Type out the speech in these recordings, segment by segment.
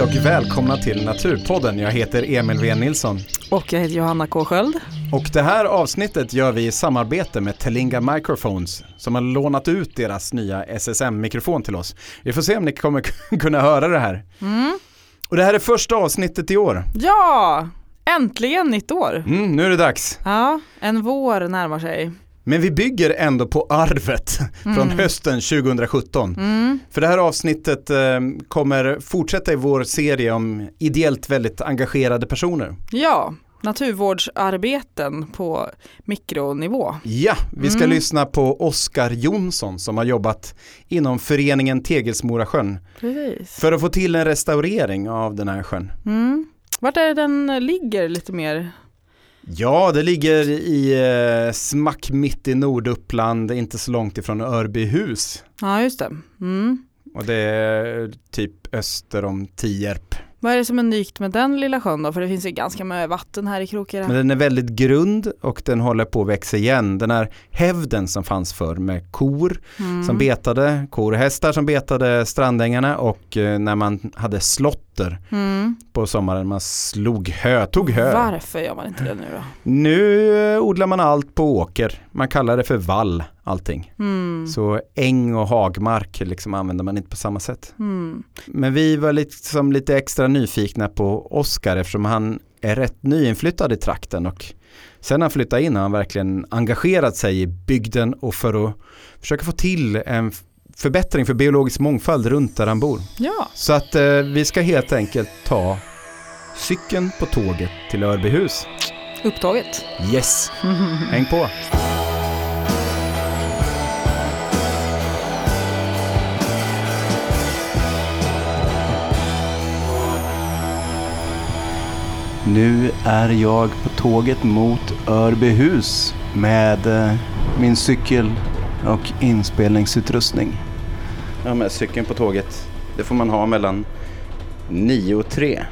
Hej och välkomna till Naturpodden. Jag heter Emil V Nilsson. Och jag heter Johanna K Sköld. Och det här avsnittet gör vi i samarbete med Telinga Microphones som har lånat ut deras nya SSM-mikrofon till oss. Vi får se om ni kommer kunna höra det här. Mm. Och det här är första avsnittet i år. Ja, äntligen nytt år. Mm, nu är det dags. Ja, en vår närmar sig. Men vi bygger ändå på arvet mm. från hösten 2017. Mm. För det här avsnittet eh, kommer fortsätta i vår serie om ideellt väldigt engagerade personer. Ja, naturvårdsarbeten på mikronivå. Ja, vi ska mm. lyssna på Oskar Jonsson som har jobbat inom föreningen Tegelsmorasjön. Precis. För att få till en restaurering av den här sjön. Mm. Vart är det den ligger lite mer? Ja, det ligger i eh, smack mitt i Norduppland, inte så långt ifrån Örbyhus. Ja, just det. Mm. Och det är typ öster om Tierp. Vad är det som är unikt med den lilla sjön då? För det finns ju ganska mycket vatten här i Krokera. Men den är väldigt grund och den håller på att växa igen. Den här hävden som fanns förr med kor mm. som betade, kor och hästar som betade strandängarna och eh, när man hade slotter mm. på sommaren, man slog hö, tog hö. Varför gör man inte det nu då? Nu eh, odlar man allt på åker. Man kallar det för vall allting. Mm. Så äng och hagmark liksom använder man inte på samma sätt. Mm. Men vi var liksom lite extra nyfikna på Oskar eftersom han är rätt nyinflyttad i trakten och sen han flyttade in har han verkligen engagerat sig i bygden och för att försöka få till en förbättring för biologisk mångfald runt där han bor. Ja. Så att eh, vi ska helt enkelt ta cykeln på tåget till Örbyhus. Upptaget. Yes, häng på. Nu är jag på tåget mot Örbyhus med eh, min cykel och inspelningsutrustning. Ja, med cykeln på tåget. Det får man ha mellan 9 och 3.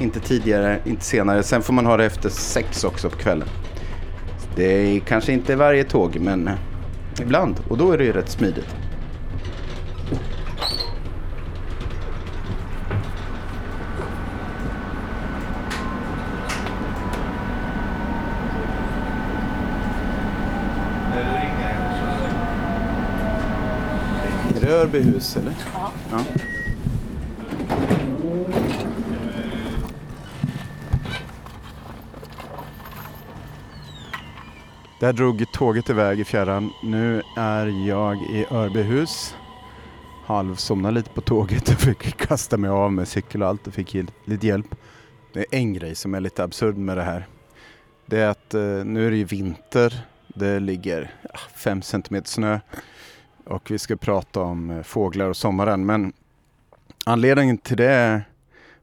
Inte tidigare, inte senare. Sen får man ha det efter 6 också på kvällen. Det är kanske inte varje tåg, men ibland. Och då är det ju rätt smidigt. Örbyhus eller? Ja. ja. Där drog tåget iväg i fjärran. Nu är jag i Örbyhus. Halvsomnade lite på tåget och fick kasta mig av med cykel och allt och fick lite hjälp. Det är en grej som är lite absurd med det här. Det är att eh, nu är det ju vinter. Det ligger 5 cm snö och vi ska prata om eh, fåglar och sommaren. Men anledningen till det,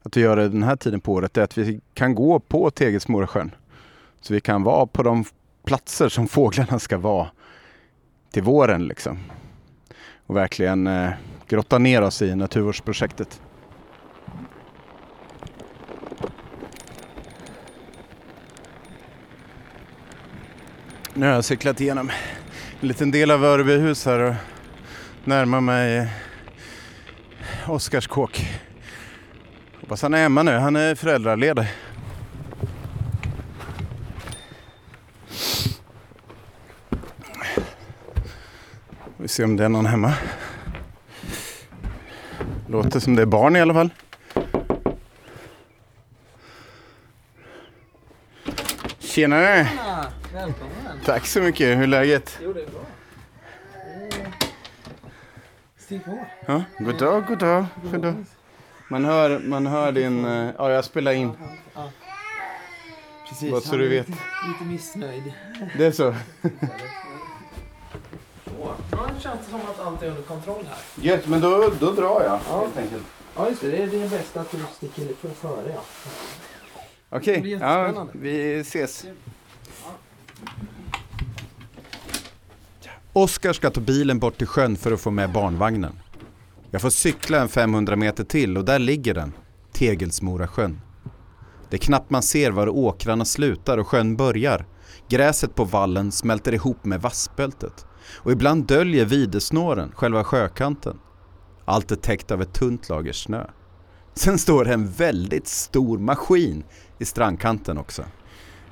att vi gör det den här tiden på året, är att vi kan gå på Tegelsmorasjön. Så vi kan vara på de platser som fåglarna ska vara till våren liksom. Och verkligen eh, grotta ner oss i naturvårdsprojektet. Nu har jag cyklat igenom en liten del av Örbyhus här och närmar mig Oskars kåk. Hoppas han är hemma nu, han är föräldraledig. Vi ser om det är någon hemma. Låter som det är barn i alla fall. Tjenare! Välkommen! Tack så mycket, hur är läget? Jo, det är bra. Stig på. Ja, god dag, god dag. God dag. Man hör, man hör din... eh, Ja, jag spelar in. Ja. Precis, Bara så du vet. Lite, lite missnöjd. Det är så. Nu känns det som att allt är under kontroll här. Gött, men då, då drar jag Ja. helt enkelt. Ja, just det. Det är det bästa att du sticker lite före, ja. Okej, blir ja, vi ses. Oskar ska ta bilen bort till sjön för att få med barnvagnen. Jag får cykla en 500 meter till och där ligger den, Tegelsmorasjön. Det är knappt man ser var åkrarna slutar och sjön börjar. Gräset på vallen smälter ihop med vassbältet och ibland döljer videsnåren själva sjökanten. Allt är täckt av ett tunt lager snö. Sen står det en väldigt stor maskin i strandkanten också.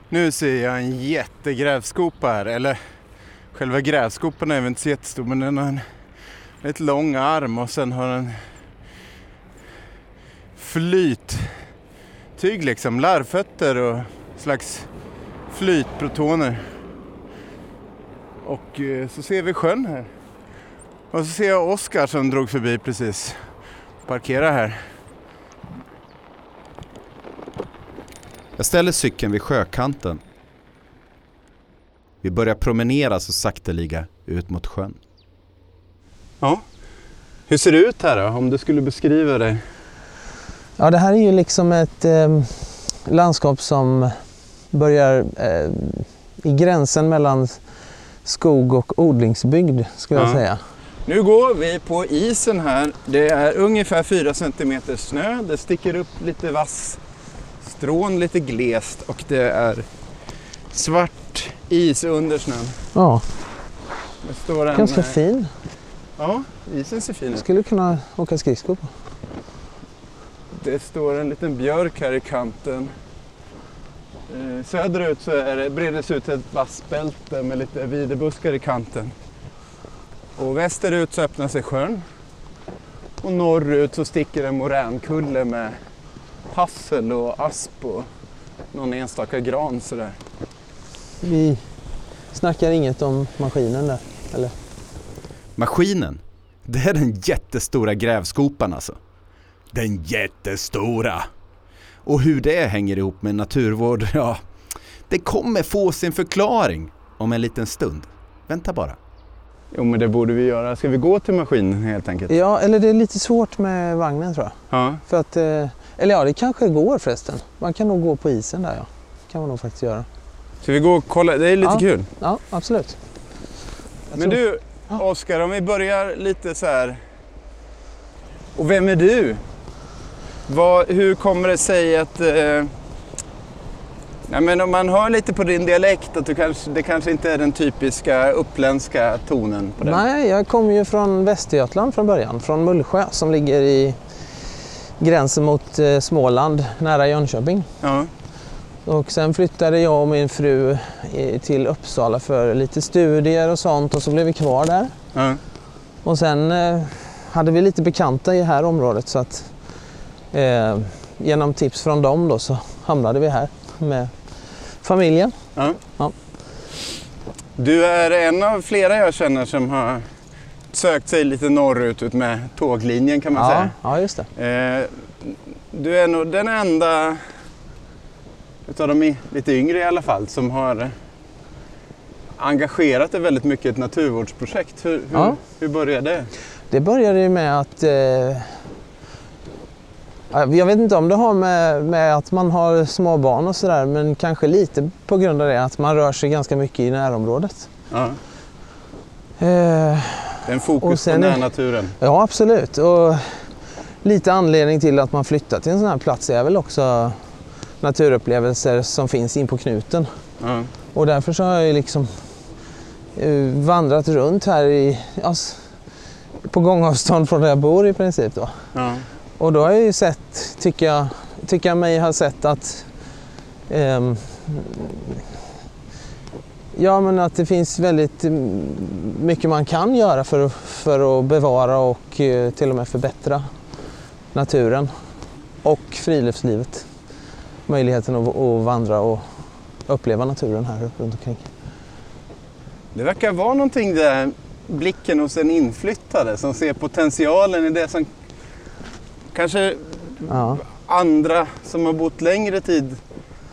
Nu ser jag en jättegrävskopa här, eller själva grävskopan är väl inte så jättestor men den har en rätt lång arm och sen har den flyttyg liksom, larvfötter och slags flytprotoner. Och eh, så ser vi sjön här. Och så ser jag Oskar som drog förbi precis. Parkera här. Jag ställer cykeln vid sjökanten. Vi börjar promenera så sakteliga ut mot sjön. Ja. Hur ser det ut här då, om du skulle beskriva det? Ja, det här är ju liksom ett eh, landskap som börjar eh, i gränsen mellan skog och odlingsbygd skulle ja. jag säga. Nu går vi på isen här. Det är ungefär 4 cm snö. Det sticker upp lite vass strån lite glest och det är svart is under snön. Ja. Det står en, Ganska fin. Ja, isen ser fin ut. Skulle kunna åka skridskor på. Det står en liten björk här i kanten. Eh, söderut så är det, breder ut ett vassbälte med lite videbuskar i kanten. Och västerut så öppnar sig sjön. Och norrut så sticker en moränkulle med hassel och asp och någon enstaka gran sådär. Vi snackar inget om maskinen där, eller? Maskinen, det är den jättestora grävskopan alltså. Den jättestora! Och hur det hänger ihop med naturvård, ja, det kommer få sin förklaring om en liten stund. Vänta bara. Jo men det borde vi göra. Ska vi gå till maskinen helt enkelt? Ja, eller det är lite svårt med vagnen tror jag. Ja. För att, eh, eller ja, det kanske går förresten. Man kan nog gå på isen där ja. kan man nog faktiskt göra. Ska vi gå och kolla? Det är lite ja. kul. Ja, absolut. Jag men tror... du, Oskar, om vi börjar lite så här. Och vem är du? Vad, hur kommer det sig att... Eh, ja, men om man hör lite på din dialekt att du kanske, det kanske inte är den typiska uppländska tonen på den? Nej, jag kommer ju från Västergötland från början. Från Mullsjö som ligger i gränsen mot eh, Småland, nära Jönköping. Ja. Och sen flyttade jag och min fru till Uppsala för lite studier och sånt och så blev vi kvar där. Ja. Och sen eh, hade vi lite bekanta i det här området så att eh, genom tips från dem då så hamnade vi här med familjen. Ja. ja. Du är en av flera jag känner som har sökt sig lite norrut ut med tåglinjen kan man ja, säga. Ja, just det. Eh, du är nog den enda utav de lite yngre i alla fall som har engagerat dig väldigt mycket i ett naturvårdsprojekt. Hur, hur, ja. hur började det? Det började ju med att eh, jag vet inte om det har med, med att man har småbarn och sådär men kanske lite på grund av det att man rör sig ganska mycket i närområdet. Ja. Eh, en fokus på närnaturen? Ja absolut. Och lite anledning till att man flyttar till en sån här plats är väl också naturupplevelser som finns in på knuten. Ja. Och därför så har jag liksom uh, vandrat runt här i, alltså, på gångavstånd från där jag bor i princip. Då. Ja. Och då har jag ju sett, tycker jag, tycker jag mig ha sett att um, Ja men att det finns väldigt mycket man kan göra för, för att bevara och uh, till och med förbättra naturen och friluftslivet möjligheten att, att vandra och uppleva naturen här runt omkring. Det verkar vara någonting där blicken hos en inflyttade som ser potentialen i det som kanske ja. andra som har bott längre tid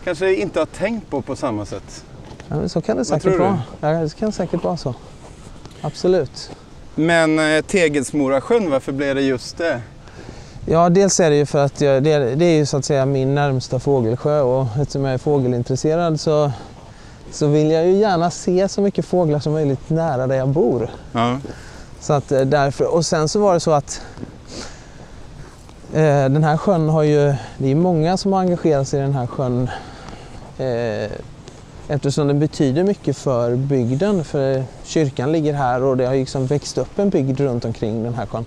kanske inte har tänkt på på samma sätt. Ja, så kan det säkert vara. Ja, det kan säkert vara så. Absolut. Men eh, Tegelsmorasjön, varför blev det just det? Ja, dels är det ju för att jag, det, det, är ju så att säga min närmsta fågelsjö och eftersom jag är fågelintresserad så, så vill jag ju gärna se så mycket fåglar som möjligt nära där jag bor. Ja. Så att eh, därför, och sen så var det så att eh, den här sjön har ju, det är många som har engagerat sig i den här sjön eh, eftersom den betyder mycket för bygden. För kyrkan ligger här och det har liksom växt upp en bygd runt omkring den här sjön.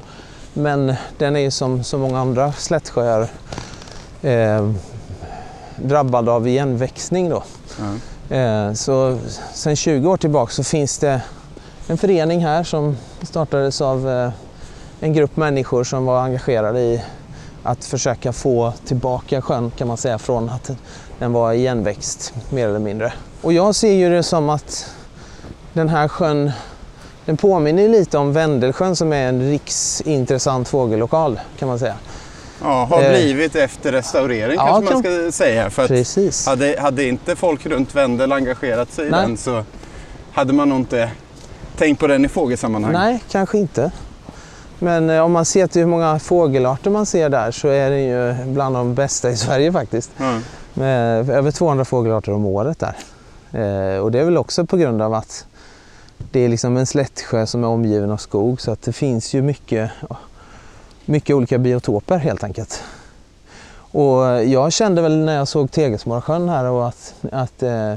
Men den är som så många andra slättsjöar eh, drabbad av igenväxning då. Ja. Eh, så sen 20 år tillbaka så finns det en förening här som startades av eh, en grupp människor som var engagerade i att försöka få tillbaka sjön kan man säga från att den var igenväxt mer eller mindre. Och jag ser ju det som att den här sjön den påminner lite om Vändelsjön som är en riksintressant fågellokal kan man säga. Ja, har Eh. blivit efter restaurering Ja, kanske man ska säga. För att Precis. hade, hade inte folk runt Vendel engagerat sig i Nej. den så hade man nog inte tänkt på den i fågelsammanhang. Nej, kanske inte. Men eh, om man ser till hur många fågelarter man ser där så är den ju bland de bästa i Sverige faktiskt. Ja. Med över 200 fågelarter om året där. Eh, och det är väl också på grund av att det är liksom en slättsjö som är omgiven av skog så att det finns ju mycket, mycket olika biotoper helt enkelt. Och jag kände väl när jag såg Tegelsmorrsjön här och att, att eh,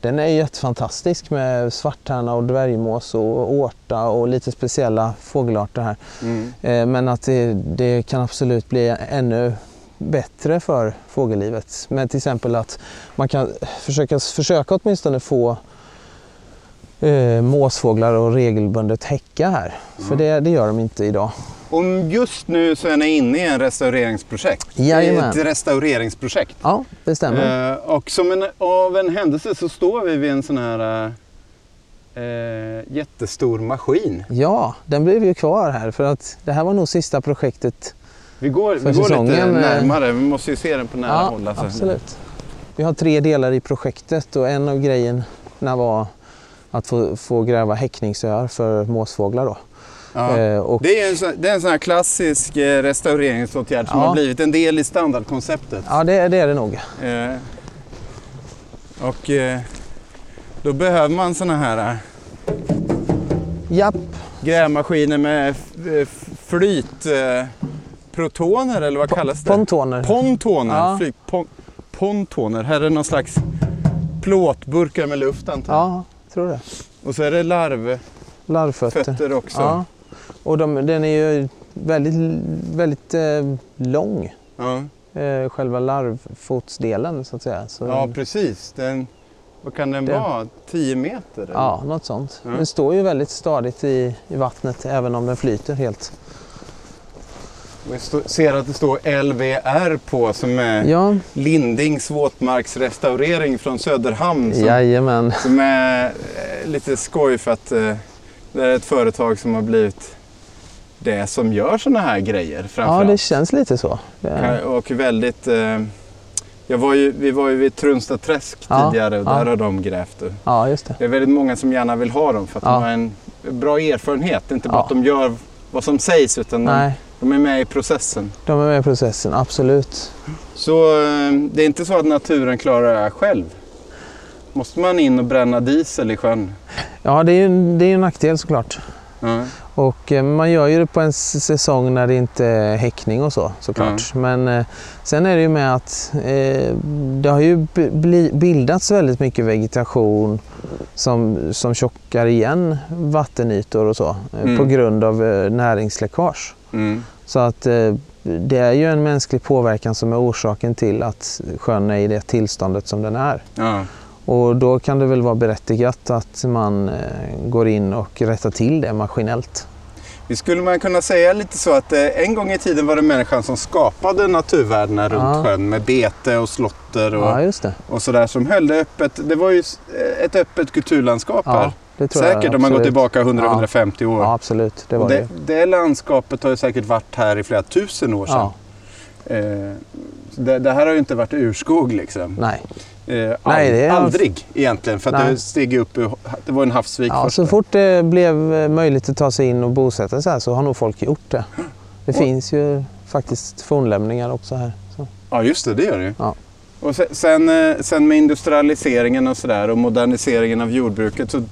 den är jättefantastisk med svarttärna och dvärgmås och årta och lite speciella fågelarter här. Mm. Eh, Men att det, det kan absolut bli ännu bättre för fågellivet. Men till exempel att man kan försöka, försöka åtminstone få eh, måsfåglar att regelbundet häcka här. För Mm. det, det gör de inte idag. Och just nu så är ni inne i en restaureringsprojekt. Jajamän. Ett restaureringsprojekt. Ja, det stämmer. Eh, och som en, av en händelse så står vi vid en sån här eh, jättestor maskin. Ja, den blev ju kvar här för att det här var nog sista projektet. Vi går, För vi går lite eh, närmare, vi måste ju se den på nära ja, håll. Alltså. absolut. Vi har tre delar i projektet och en av grejerna var att få, få gräva häckningsöar för måsfåglar. Då. Ja. Eh, och Det är, en sån, det är en sån här klassisk eh, restaureringsåtgärd som Ja. har blivit en del i standardkonceptet. Ja, det, det är det nog. Eh, och eh, då behöver man såna här eh, Japp, grävmaskiner med flyt... Eh, protoner eller vad kallas det? pontoner. Pontoner. Ja. Flyg, pon, pontoner. Här är någon slags plåtburkar med luft antar jag. Ja, tror det. Och så är det larvfötter Larvfötter. också. Ja. Och de, den är ju väldigt, väldigt eh, lång, Ja. eh, själva larvfotsdelen så att säga. Så, Ja, precis. Den, vad kan den Det- vara? 10 meter? eller? ja, något sånt. Ja. Den står ju väldigt stadigt i, i vattnet även om den flyter helt. Stå, ser att det står LVR på som är Ja, Lindings våtmarksrestaurering från Söderhamn. Som, jajamän. som är eh, lite skoj för att eh, det är ett företag som har blivit det som gör sådana här grejer Ja, det känns lite så. Är, Och väldigt... Eh, jag var ju, vi var ju vid Trunsta träsk Ja, tidigare och ja. där har de grävt. Ja, just det. Det är väldigt många som gärna vill ha dem för att Ja. de har en bra erfarenhet. Det är inte bara Ja. att de gör vad som sägs utan Nej, de är med i processen. de är med i processen, absolut. Så eh, det är inte så att naturen klarar det här själv. Måste man in och bränna diesel i sjön? Ja, det är ju det är en nackdel såklart. Ja. Och eh, man gör ju det på en säsong när det inte är häckning och så såklart. Men eh, sen är det ju med att eh, det har ju bildats väldigt mycket vegetation som, som tjockar igen vattenytor och så Mm. på grund av näringsläckage. Mm. Så att eh, det är ju en mänsklig påverkan som är orsaken till att sjön är i det tillståndet som den är. Ja. Och då kan det väl vara berättigat att man eh, går in och rättar till det maskinellt. Vi skulle man kunna säga lite så att eh, en gång i tiden var det människan som skapade naturvärdena runt Ja. sjön med bete och slotter och, Ja, det. och sådär som höll det öppet. Det var ju ett öppet kulturlandskap här. Ja, det tror Säkert jag, om man går tillbaka Ja. 100-150 år. Ja, absolut. Det var och det. det, det landskapet har ju säkert varit här i flera tusen år sedan. Ja, Eh, det, det här har ju inte varit urskog liksom. nej. Eh, Nej, det är- Aldrig egentligen för det steg upp ur, Det var en havsvik Ja, först. så fort det blev eh, möjligt att ta sig in och bosätta sig här så har nog folk gjort det. Det finns ju faktiskt fornlämningar också här. Så. Ja just det, det gör det ju. Ja. Och sen, sen, eh, sen med industrialiseringen och sådär och moderniseringen av jordbruket så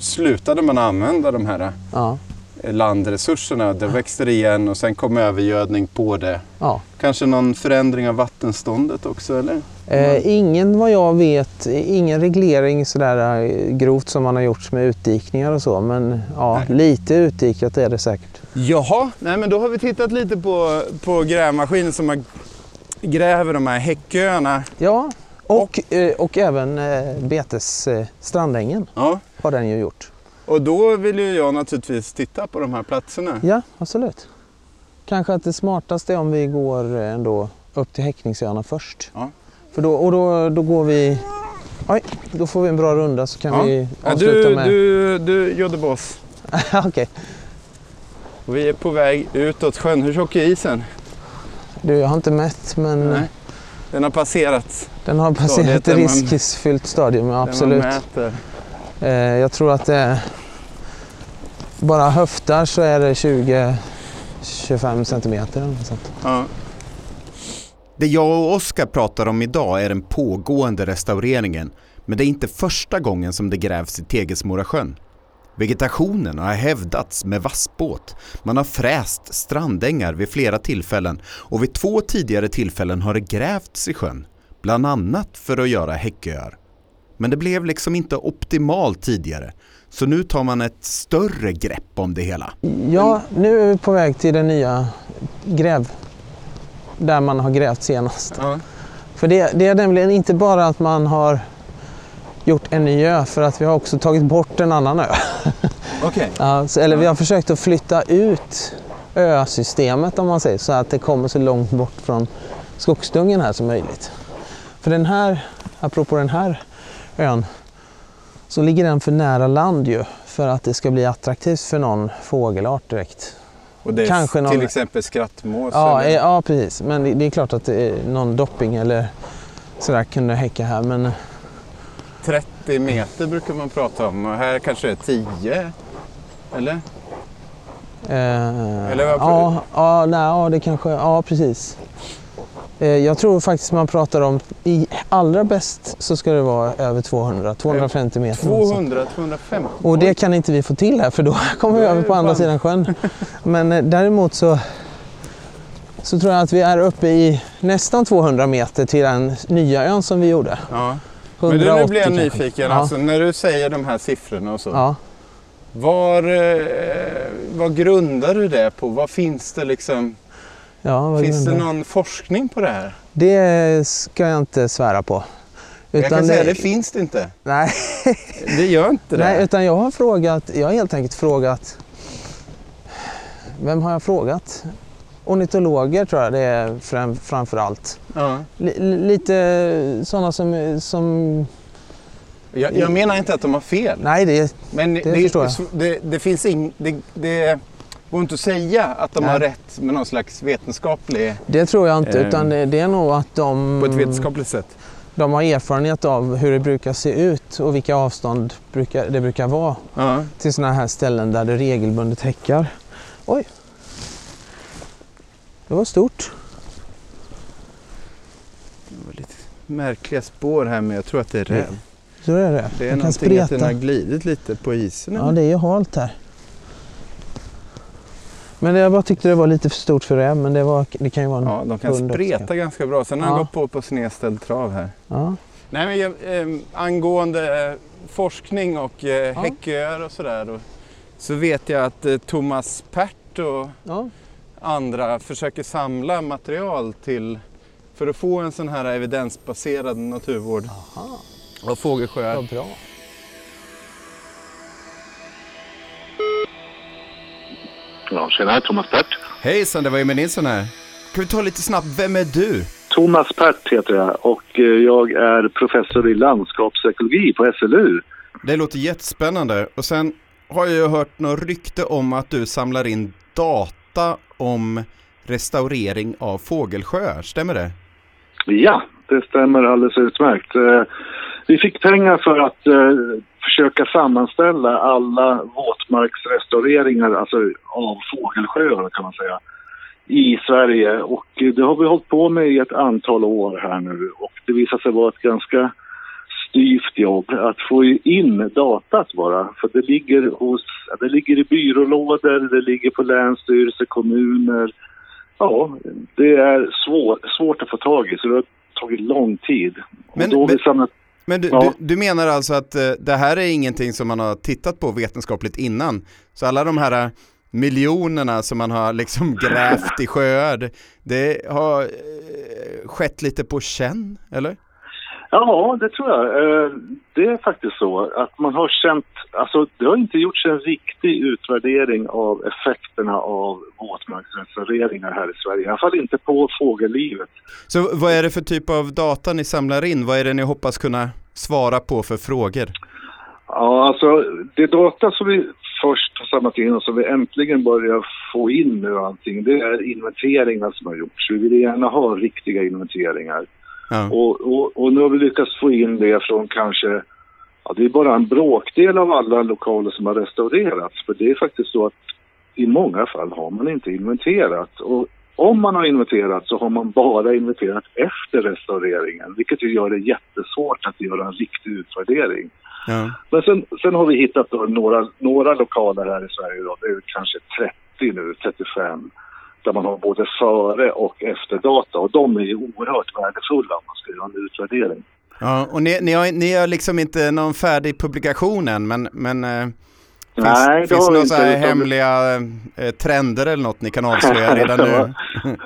slutade man använda de här Ja, eh, landresurserna. Det växte det igen och sen kom övergödning på det. ja. Kanske någon förändring av vattenståndet också eller? Eh, ingen vad jag vet, ingen reglering sådär eh, grovt som man har gjort med utdikningar och så. Men ja, lite utdikat är det säkert. Jaha, nej men då har vi tittat lite på, på grävmaskinen som har, gräver de här häcköarna. Ja, och, eh, och även betes Strandängen Ja. Har den ju gjort. Och då vill ju jag naturligtvis titta på de här platserna. Ja, absolut. Kanske att det smartaste är om vi går eh, ändå upp till Häckningsöarna först. Ja. För då, och då, då går vi... Oj, då får vi en bra runda så kan Ja. vi Ja, avsluta du, med... du, du Joddeboss. Okej. Och vi är på väg utåt sjön. Hur tjock är isen? Du, jag har inte mätt men Nej. Den har passerat. den har passerat ett riskfyllt stadium, ja, absolut. Eh, jag tror att det är... Bara höftar så är det 20-25 centimeter eller något sånt. Ja. Det jag och Oskar pratar om idag är den pågående restaureringen, men det är inte första gången som det grävs i Tegelsmorasjön. Vegetationen har hävdats med vassbåt, man har fräst strandängar vid flera tillfällen och vid två tidigare tillfällen har det grävts i sjön, bland annat för att göra häcköar. Men det blev liksom inte optimalt tidigare, så nu tar man ett större grepp om det hela. Ja, nu är vi på väg till den nya gräv... Där man har grävt senast. Ja. För det, det är nämligen inte bara att man har gjort en ny ö, för att vi har också tagit bort en annan ö. Okej. Ja, så, eller vi har försökt att flytta ut ösystemet om man säger så att det kommer så långt bort från skogsdungen här som möjligt. För den här, apropå den här ön, så ligger den för nära land ju för att det ska bli attraktivt för någon fågelart direkt. Och det är Kanske någon- till exempel skrattmås? Ja, eller? eh, ja precis. Men det, det är klart att är någon dopping eller sådär kunde häcka här. Men 30 meter brukar man prata om och här kanske det är 10? Eller? Eh, Eller vad- ja, ja, nej, ja, det kanske, ja precis. Eh, jag tror faktiskt man pratar om, i allra bäst så ska det vara över 200, 250 meter. något sånt. 200, 250? Och det kan inte vi få till här för då kommer vi över på andra sidan sjön. Men eh, däremot så, så tror jag att vi är uppe i nästan 200 meter till den nya ön som vi gjorde. Ja. Men du, nu 180 blir jag nyfiken. Ja. Alltså, när du säger de här siffrorna och så. Ja. Var, eh, vad grundar du det på? Vad finns det liksom? Ja, Finns det någon forskning på det här? Det ska jag inte svära på. jag kan säga det finns det inte. Nej, Det gör inte det. nej, utan jag har frågat, jag har helt enkelt frågat, vem har jag frågat? Ornitologer tror jag det är fram, framför allt. ja. Li, li- lite sådana som, som, jag, jag menar inte att de har fel. nej det, Men det, förstår jag. det, det finns ing, det, det går inte att säga att de Nej. har rätt med någon slags vetenskaplig, det tror jag inte Ehm. utan det, det är nog att de, på ett vetenskapligt sätt. de har erfarenhet av hur det brukar se ut och vilka avstånd brukar, det brukar vara Ja. till sådana här ställen där det regelbundet häckar. Oj! Det var stort. Det var lite märkliga spår här men jag tror att det är räv. Så är det. Det är Man kan någonting att den spreta. har glidit lite på isen. Ja, eller? det är ju halt här. Men jag bara tyckte det var lite för stort för räv, men det, var, det kan ju vara en... Ja, de kan hund också, spreta kanske. ganska bra. Sen har han Ja. gått på på snedställd trav här. Ja. Nej, men jag, eh, angående eh, forskning och eh, häcköar och sådär. och- Så vet jag att eh, Thomas Pert och Ja. andra försöker samla material till för att få en sån här evidensbaserad naturvård Aha, av fågelsjöar. vad bra. Ja, tjena, Thomas Pert. Hejsan, det var Emil Nilsson här. Kan vi ta lite snabbt, vem är du? Thomas Pert heter jag och eh, jag är professor i landskapsekologi på SLU. Det låter jättespännande. Och sen har jag ju hört något rykte om att du samlar in data om restaurering av fågelsjöar, stämmer det? Ja, det stämmer alldeles utmärkt. Vi fick pengar för att eh, försöka sammanställa alla våtmarksrestaureringar, alltså av fågelsjöar kan man säga, i Sverige. Och det har vi hållit på med i ett antal år här nu och det visar sig vara ett ganska styvt jobb att få in datat bara. För det ligger, hos, det ligger i byrålådor, det ligger på länsstyrelser, kommuner. Ja, det är svår, svårt att få tag i. Så det har tagit lång tid. Men- och då har vi samlat Men du, Ja. du, du menar alltså att eh, det här är ingenting som man har tittat på vetenskapligt innan? Så alla de här eh, miljonerna som man har liksom grävt i sjöar, det, har eh, skett lite på känn, eller? Ja, det tror jag. Eh, Det är faktiskt så att man har känt, alltså det har inte gjorts en riktig utvärdering av effekterna av våtmarksrestaureringar här i Sverige. I alla fall inte på fågellivet. Så vad är det för typ av data ni samlar in? Vad är det ni hoppas kunna svara på för frågor? Ja, alltså det data som vi först har samlat in och som vi äntligen börjar få in nu allting, det är inventeringar som har gjorts. Vi vill gärna ha riktiga inventeringar. Ja. Och, och, och nu har vi lyckats få in det från kanske, ja det är bara en bråkdel av alla lokaler som har restaurerats. För det är faktiskt så att i många fall har man inte inventerat. Och om man har inventerat så har man bara inventerat efter restaureringen. Vilket ju gör det jättesvårt att göra en riktig utvärdering. Ja. Men sen, sen har vi hittat några, några lokaler här i Sverige då, det är kanske 30 nu, 35. Där man har både före och efter data och de är ju oerhört värdefulla om man ska göra en utvärdering. Ja, och ni, ni, har, ni har liksom inte någon färdig publikation än, men, men eh, finns, Nej, det finns vi några så här det- hemliga eh, trender eller något ni kan avslöja redan nu?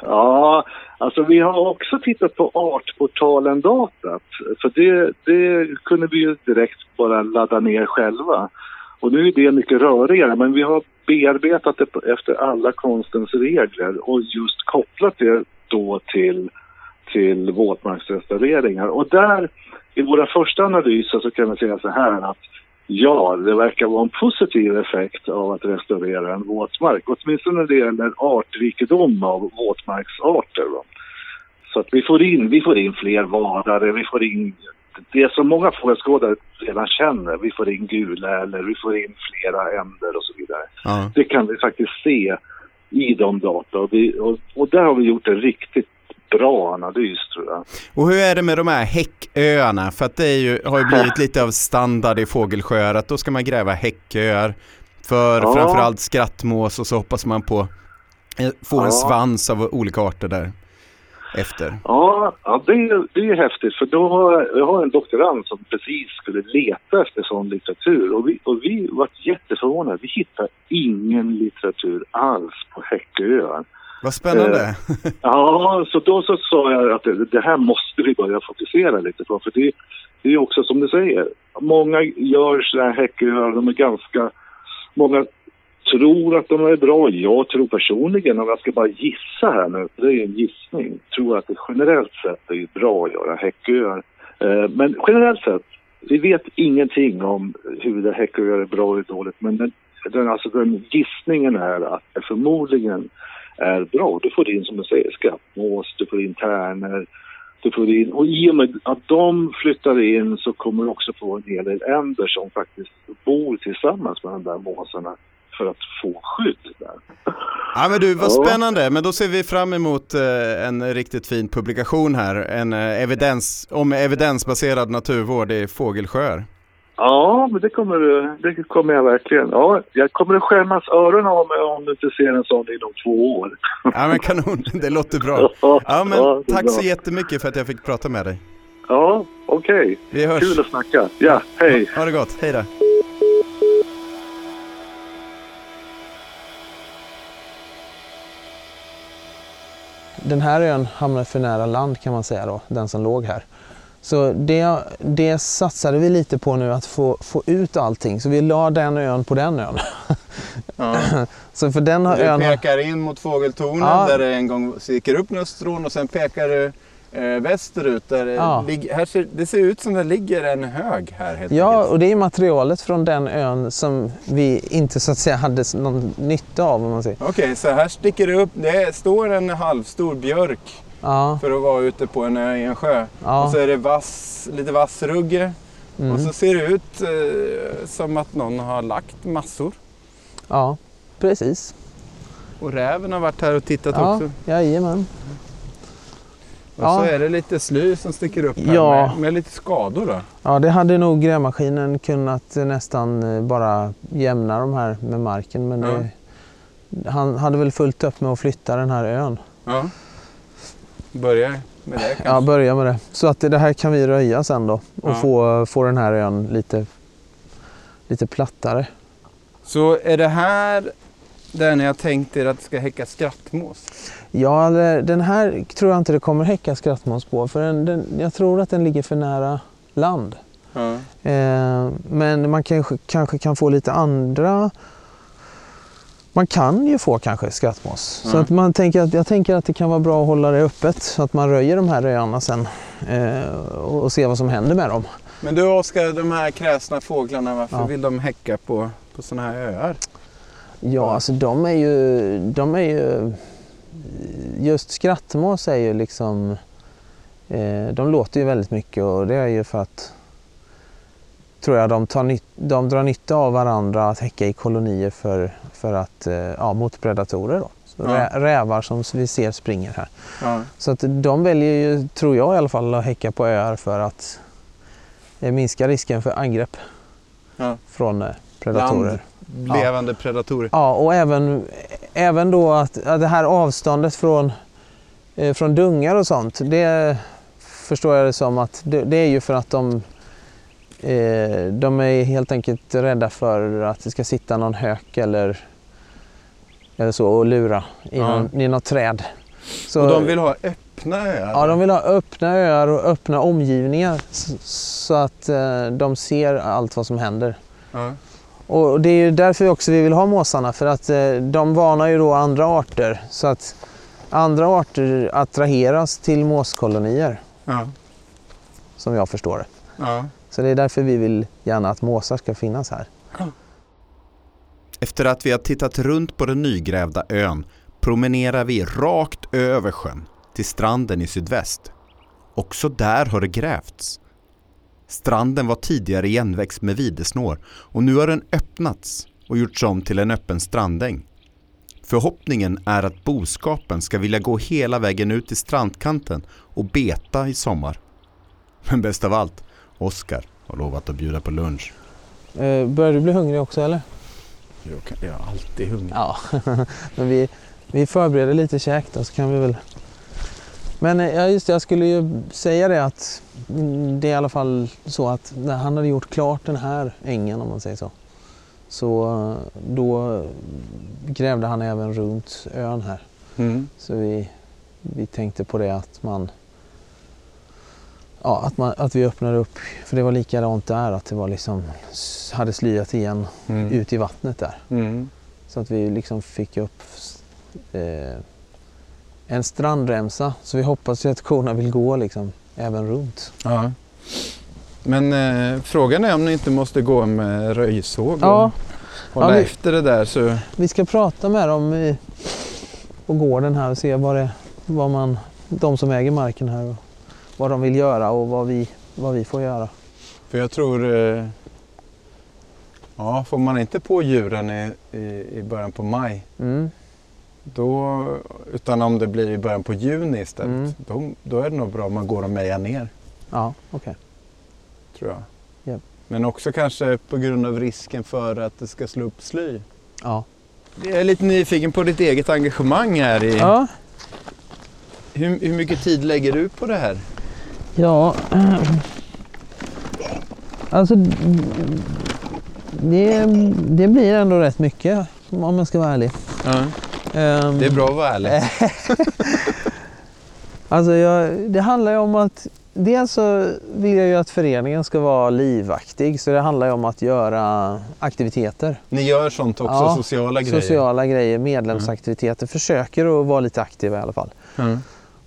Ja, alltså vi har också tittat på Artportalen-datat. För det, det kunde vi ju direkt bara ladda ner själva. Och nu är det mycket rörigare, men vi har bearbetat det efter alla konstens regler och just kopplat det då till, till våtmarksrestaureringar. Och där, i våra första analyser så kan vi säga så här att Ja, det verkar vara en positiv effekt av att restaurera en våtmark. Åtminstone när det gäller artrikedom av våtmarksarter. Va? Så att vi får in, vi får in fler vadare, vi får in det som många fågelskådare redan känner. Vi får in gula eller vi får in flera änder och så vidare. Ja. Det kan vi faktiskt se i de data och, vi, och, och där har vi gjort en riktigt bra analys tror jag. Och hur är det med de här häcköarna? För att det ju, har ju blivit lite av standard i fågelsjöar att då ska man gräva häcköar för Ja. framförallt skrattmås och så hoppas man på eh, få en Ja. svans av olika arter där efter. Ja, ja det, är, det är häftigt för då har jag har en doktorand som precis skulle leta efter sån litteratur och vi, och vi var jätteförvånade. Vi hittar ingen litteratur alls på Häcköar. Vad spännande! Ja, så då så sa jag att det, det här måste vi börja fokusera lite på för det, det är också som du säger. Många gör sådana här Häcköar, de är ganska... Många tror att de är bra. Jag tror personligen, om jag ska bara gissa här nu, det är en gissning, tror att det generellt sett är bra att göra häcköar. Eh, men generellt sett, vi vet ingenting om huruvida häcköar är bra eller dåligt, men den, den, alltså den gissningen är att det förmodligen är bra. Du får in, som du säger, skattmås, du får in tärnor, du får in, och i och med att de flyttar in så kommer du också få en hel del änder som faktiskt bor tillsammans med de där måsarna för att få skydd där. Ja men du, vad spännande. Men då ser vi fram emot eh, en riktigt fin publikation här. En eh, evidens, om evidensbaserad naturvård i fågelsjöar. Ja, men det kommer, det kommer jag verkligen. Ja, jag kommer att skämmas öronen av mig om du inte ser en sån inom två år. Ja men kanon, det låter bra. Ja men Ja, tack bra. så jättemycket för att jag fick prata med dig. Ja, okej. Vi hörs. Kul att snacka. Ja, hej. Ha det gott, hej då. Den här ön hamnade för nära land kan man säga då, den som låg här. Så det, det satsade vi lite på nu att få, få ut allting. Så vi la den ön på den ön. Så för den Du ön... pekar in mot fågeltornet Ja. där det en gång sticker upp östron och sen pekar du eh, västerut där det, Ja. ligger, här ser, det ser ut som det ligger en hög här helt Ja, enkelt. och det är materialet från den ön som vi inte så att säga hade någon nytta av om man säger. Okej, så här sticker det upp, det står en halvstor björk Ja, för att vara ute på en ö i en sjö. Ja. Och så är det vass, lite vass rugge. Mm. Och så ser det ut eh, som att någon har lagt massor. ja precis. Och räven har varit här och tittat Ja, också. jajamän. Och Ja. så är det lite sly som sticker upp här Ja. med, med lite skador då. Ja, det hade nog grävmaskinen kunnat eh, nästan eh, bara jämna de här med marken. Men det, han hade väl fullt upp med att flytta den här ön. Ja. Börjar med det kanske? Ja, börja med det. Så att det här kan vi röja sen då och få, få den här ön lite, lite plattare. Så är det här där ni har tänkt er att det ska häcka skrattmås? Ja, den här tror jag inte det kommer häcka skrattmås på för den, den, jag tror att den ligger för nära land. Ja. Eh, men man kanske, kanske kan få lite andra... Man kan ju få kanske skrattmås. Så Ja. att man tänker att, jag tänker att det kan vara bra att hålla det öppet så att man röjer de här öarna sen eh, och, och se vad som händer med dem. Men du Oskar, de här kräsna fåglarna, varför Ja. vill de häcka på, på sådana här öar? Ja, alltså de är ju... De är ju just skrattmås är ju liksom... Eh, de låter ju väldigt mycket och det är ju för att tror jag de, tar nytt, de drar nytta av varandra att häcka i kolonier för, för att, eh, ja, mot predatorer. Då. Så Ja. rä, rävar som vi ser springer här. Ja. Så att de väljer ju, tror jag i alla fall, att häcka på öar för att eh, minska risken för angrepp Ja. från eh, predatorer. Levande predatorer. Ja, och även, även då att, att det här avståndet från, eh, från dungar och sånt, det förstår jag det som att det, det är ju för att de, eh, de är helt enkelt rädda för att det ska sitta någon hök eller, eller så och lura i, Ja. någon, i något träd. Så, Och de vill ha öppna öar? Ja, de vill ha öppna öar och öppna omgivningar så, så att eh, de ser allt vad som händer. Ja. Och det är ju därför också vi vill ha måsarna för att eh, de varnar ju då andra arter så att andra arter attraheras till måskolonier Ja. som jag förstår det. Ja. Så det är därför vi vill gärna att måsar ska finnas här. Efter att vi har tittat runt på den nygrävda ön promenerar vi rakt över sjön till stranden i sydväst. Också där har det grävts. Stranden var tidigare igenväxt med videsnår och nu har den öppnats och gjorts om till en öppen strandäng. Förhoppningen är att boskapen ska vilja gå hela vägen ut till strandkanten och beta i sommar. Men bäst av allt, Oskar har lovat att bjuda på lunch. Eh, börjar du bli hungrig också eller? Jag, kan, jag är alltid hungrig. Ja, men vi, vi förbereder lite käk då så kan vi väl... Men eh, ja, just det, jag skulle ju säga det att mm, det är i alla fall så att när han hade gjort klart den här ängen om man säger så. Så eh, då grävde han även runt ön här. Mm. Så vi, vi tänkte på det att man Ja, att, man, att vi öppnade upp, för det var likadant där, att det var liksom, hade slyat igen Mm. ut i vattnet där. Mm. Så att vi liksom fick upp eh, en strandremsa. Så vi hoppas ju att korna vill gå liksom även runt. Ja. Men eh, frågan är om ni inte måste gå med röjsåg Ja. och hålla Ja, vi- efter det där. Så, Vi ska prata med dem i, på gården här och se vad, det, vad man, de som äger marken här och vad de vill göra och vad vi, vad vi får göra. för jag tror... Eh, ja, får man inte på djuren i, i, i början på maj, Mm. Då, utan om det blir i början på juni istället, Mm. då, då är det nog bra om man går och mejar ner, Ja, okej. tror jag. Japp. Men också kanske på grund av risken för att det ska slå upp sly. Ja. Jag är lite nyfiken på ditt eget engagemang här. I, Ja. hur, hur mycket tid lägger du på det här? Ja, alltså det, det blir ändå rätt mycket om jag ska vara ärlig. Ja, Ehm, det är bra att vara ärlig. Alltså jag, det handlar ju om att dels så vill jag ju att föreningen ska vara livaktig så det handlar ju om att göra aktiviteter. Ni gör sånt också, Ja, sociala grejer? Sociala grejer, medlemsaktiviteter. Försöker att vara lite aktiva i alla fall. Ja.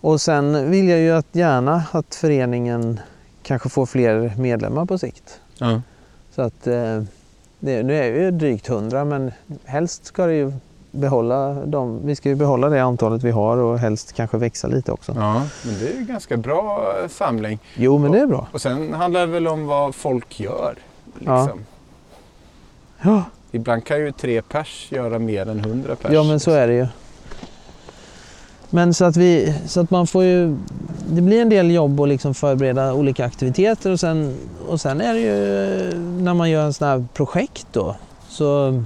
Och sen vill jag ju att gärna att föreningen kanske får fler medlemmar på sikt. Ja. Så att eh, det, nu är vi ju drygt hundra men helst ska det ju behålla dem. Vi ska ju behålla det antalet vi har och helst kanske växa lite också. ja, men det är ju ganska bra eh, samling. Jo men det är bra. Och sen handlar det väl om vad folk gör. Liksom. Ja. Ibland kan ju tre pers göra mer än hundra pers. Ja men så är det ju. Men så att vi, så att man får ju, det blir en del jobb att liksom förbereda olika aktiviteter och sen, och sen är det ju när man gör en sån här projekt då. Så,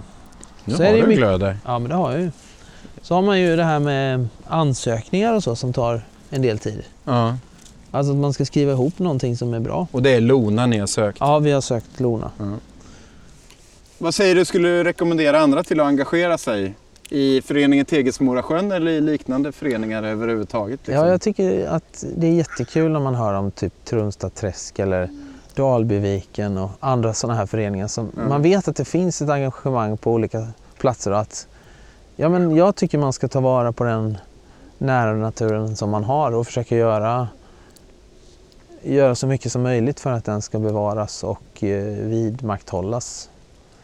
Nu så har du mycket- glöd där. ja men det har jag ju. Så har man ju det här med ansökningar och så som tar en del tid. Ja. Alltså att man ska skriva ihop någonting som är bra. Och det är Lona ni har sökt? Ja, vi har sökt Lona. Vad säger du, skulle du rekommendera andra till att engagera sig i föreningen Tegelsmorasjön eller i liknande föreningar överhuvudtaget? liksom? Ja, jag tycker att det är jättekul när man hör om typ Trunstad träsk eller Dalbyviken och andra sådana här föreningar. Som, Ja. Man vet att det finns ett engagemang på olika platser att ja, men jag tycker man ska ta vara på den nära naturen som man har och försöka göra, göra så mycket som möjligt för att den ska bevaras och eh, vidmakthållas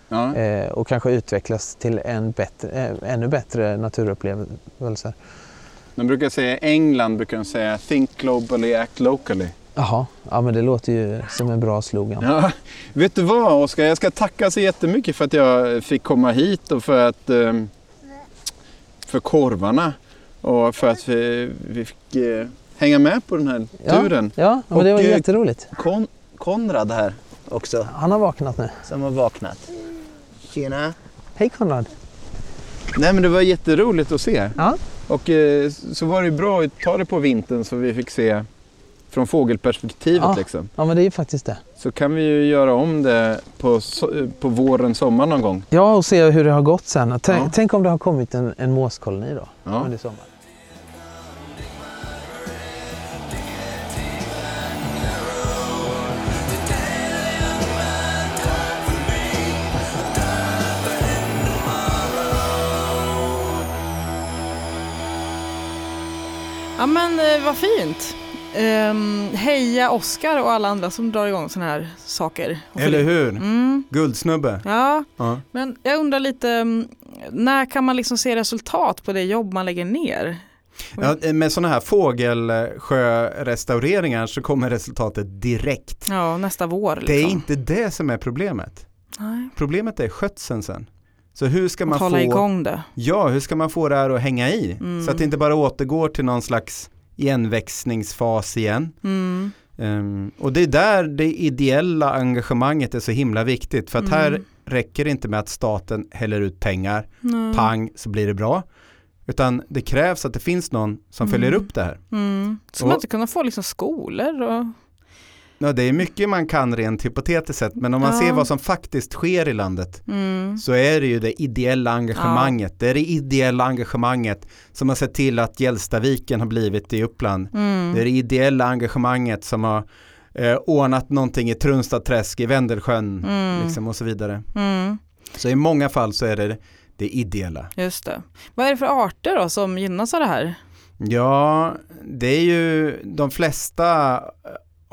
Ja. eh, och kanske utvecklas till en bättre, eh, ännu bättre naturupplevelser. De brukar säga, i England brukar de säga think globally, act locally. Jaha, ja men det låter ju som en bra slogan. Ja, vet du vad Oskar, jag ska tacka så jättemycket för att jag fick komma hit och för att ehm, för korvarna och för att vi, vi fick eh, hänga med på den här Ja. turen. Ja, men det var eh, jätteroligt. Kon, Konrad här också Han har vaknat nu. som har vaknat. Tjena! Hej Konrad! Nej men det var jätteroligt att se. Ja. Och eh, så var det bra att ta det på vintern så vi fick se från fågelperspektivet Ja. liksom. Ja men det är ju faktiskt det. Så kan vi ju göra om det på, på våren, sommar någon gång. Ja, och se hur det har gått sen. Tänk, Ja. tänk om det har kommit en, en måskoloni då Ja. under sommaren. Ja men eh, vad fint. Ehm, heja Oskar och alla andra som drar igång sådana här saker. Eller hur? Mm, Guldsnubbe. ja, Ja. men jag undrar lite, mm, när kan man liksom se resultat på det jobb man lägger ner? Ja, med sådana här fågelsjörestaureringar så kommer resultatet direkt. Ja, nästa vår liksom. Det är inte det som är problemet. Nej. Problemet är skötseln sen. Så hur ska man hålla få, igång det. ja, hur ska man få det här att hänga i? Mm. Så att det inte bara återgår till någon slags igenväxningsfas igen. Mm. Ehm, och det är där det ideella engagemanget är så himla viktigt. För att här Mm. räcker det inte med att staten häller ut pengar, Nej. pang så blir det bra. Utan det krävs att det finns någon som Mm. följer upp det här. Mm. Ska Och- man inte kunna få liksom skolor och Ja, det är mycket man kan rent hypotetiskt sett, men om man Ja. ser vad som faktiskt sker i landet mm. så är det ju det ideella engagemanget. Det är det ideella engagemanget som har sett till att Gällstaviken har blivit i Uppland. Mm. Det är det ideella engagemanget som har eh, ordnat någonting i Trunstadträsk, i Vendelsjön Mm. liksom, och så vidare. Mm. Så i många fall så är det det ideella. Just det. Vad är det för arter då som gynnas av det här? Ja, det är ju de flesta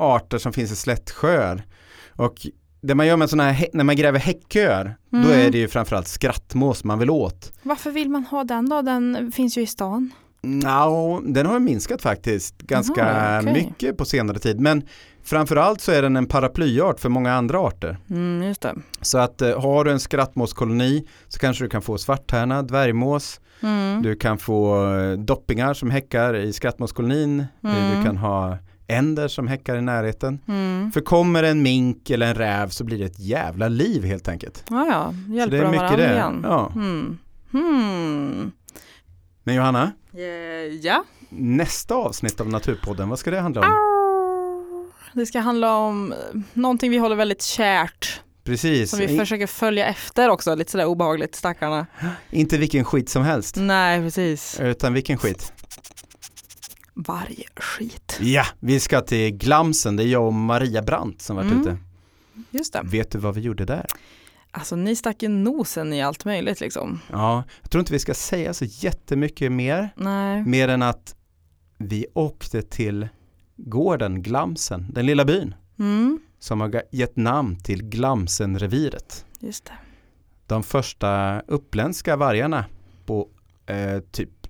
arter som finns i slättsjöar. Och det man gör med sådana här, hä- när man gräver häcköar, då Mm. är det ju framförallt skrattmås man vill åt. Varför vill man ha den då? Den finns ju i stan. Ja, den har minskat faktiskt ganska Jaha, okej. mycket på senare tid. Men framförallt så är den en paraplyart för många andra arter. Mm, just det. Så att eh, har du en skrattmåskoloni så kanske du kan få svarthärna, dvärgmås, Mm. du kan få eh, doppingar som häckar i skrattmåskolonin, Eh, Mm. du kan ha änder som häckar i närheten. Mm. För kommer en mink eller en räv så blir det ett jävla liv helt enkelt. Ja, ja. Hjälper det är de mycket varandra det. igen? Ja. Mm. Hmm. Men Johanna, Eh, Ja. nästa avsnitt av Naturpodden, vad ska det handla om? Det ska handla om eh, någonting vi håller väldigt kärt. Precis, Som vi försöker följa efter också. Lite sådär obehagligt, stackarna. inte vilken skit som helst, Nej, precis. utan vilken skit. Varje skit. Ja, vi ska till Glamsen, det är jag och Maria Brandt som varit Mm. ute. Just det. Vet du vad vi gjorde där? Alltså ni stack ju nosen i allt möjligt liksom. Ja, jag tror inte vi ska säga så jättemycket mer, Nej. mer än att vi åkte till gården Glamsen, den lilla byn Mm. som har gett namn till Glamsenreviret. Just det. De första uppländska vargarna på eh, typ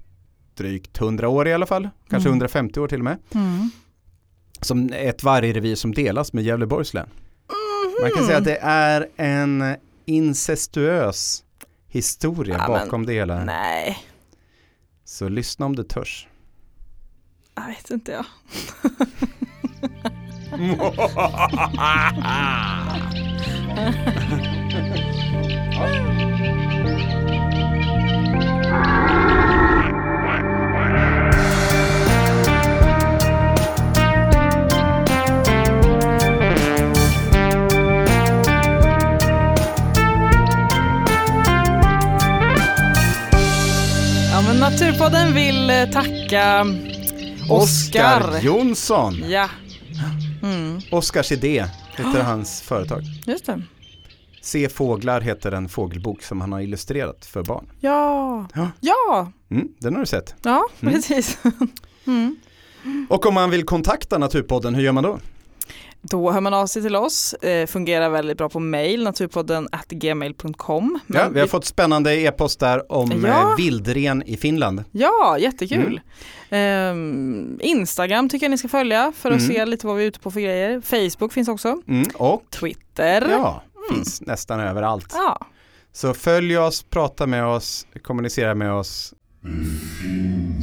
drygt 100 år i alla fall, kanske Mm. 150 år till och med, Mm. som ett vargrevir som delas med Gävleborgs län. Man kan Mhm. säga att det är en incestuös historia Ja, men- bakom det hela. Nej, Så lyssna om du törs. jag vet inte jag. Naturpodden vill eh, tacka Oskar. Oskar Jonsson. Ja, mm, Oskars idé heter hans företag. just det. Se fåglar heter en fågelbok som han har illustrerat för barn. Ja, Ja. ja, Mm, den har du sett. ja Mm. precis. Mm. Och om man vill kontakta Naturpodden, hur gör man då? Då hör man av sig till oss, eh, fungerar väldigt bra på mail, naturpodden at gmail.com. Ja, vi har fått spännande e-post där om Ja. eh, vildren i Finland. Ja, jättekul. Ehm, Instagram tycker jag ni ska följa för att Mm. se lite vad vi är ute på för grejer. Facebook finns också. Mm, och Twitter. ja, finns nästan överallt. Ja. Så följ oss, prata med oss, kommunicera med oss. Mm.